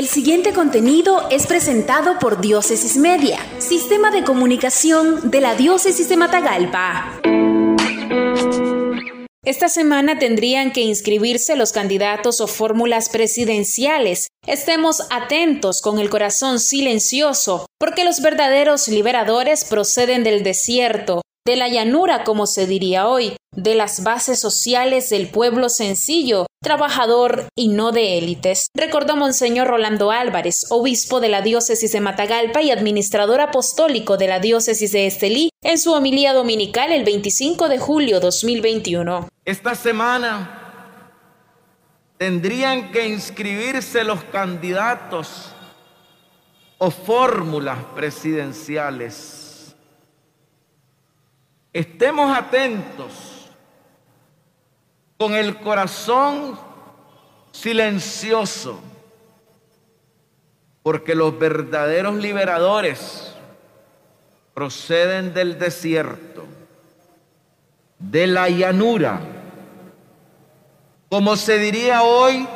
El siguiente contenido es presentado por Diócesis Media, Sistema de Comunicación de la Diócesis de Matagalpa. Esta semana tendrían que inscribirse los candidatos o fórmulas presidenciales. Estemos atentos con el corazón silencioso, porque los verdaderos liberadores proceden del desierto, de la llanura, como se diría hoy, de las bases sociales del pueblo sencillo, trabajador y no de élites, recordó Monseñor Rolando Álvarez, obispo de la diócesis de Matagalpa y administrador apostólico de la diócesis de Estelí, en su homilía dominical el 25 de julio 2021. Esta semana tendrían que inscribirse los candidatos o fórmulas presidenciales Estemos atentos con el corazón silencioso, porque los verdaderos liberadores proceden del desierto, de la llanura, como se diría hoy,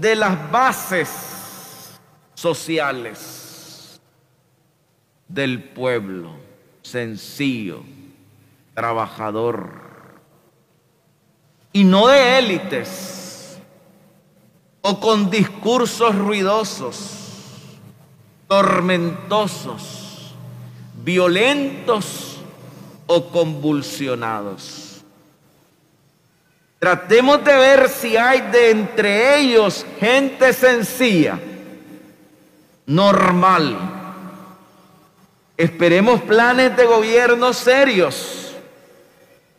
de las bases sociales del pueblo sencillo trabajador y no de élites o con discursos ruidosos, tormentosos, violentos o convulsionados. Tratemos de ver si hay de entre ellos gente sencilla, normal. Esperemos planes de gobierno serios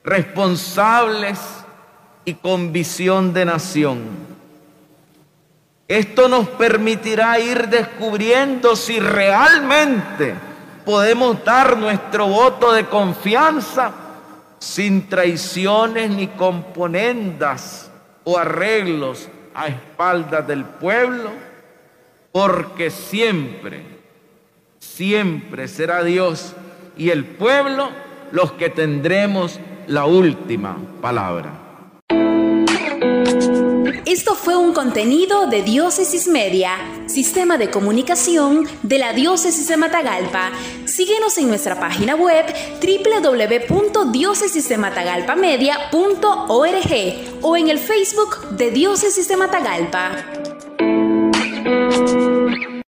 responsables y con visión de nación. Esto nos permitirá ir descubriendo si realmente podemos dar nuestro voto de confianza sin traiciones ni componendas o arreglos a espaldas del pueblo, porque siempre, siempre será Dios y el pueblo los que tendremos la última palabra. Esto fue un contenido de Diócesis Media, sistema de comunicación de la Diócesis de Matagalpa. Síguenos en nuestra página web www.diócesisdematagalpamedia.org o en el Facebook de Diócesis de Matagalpa.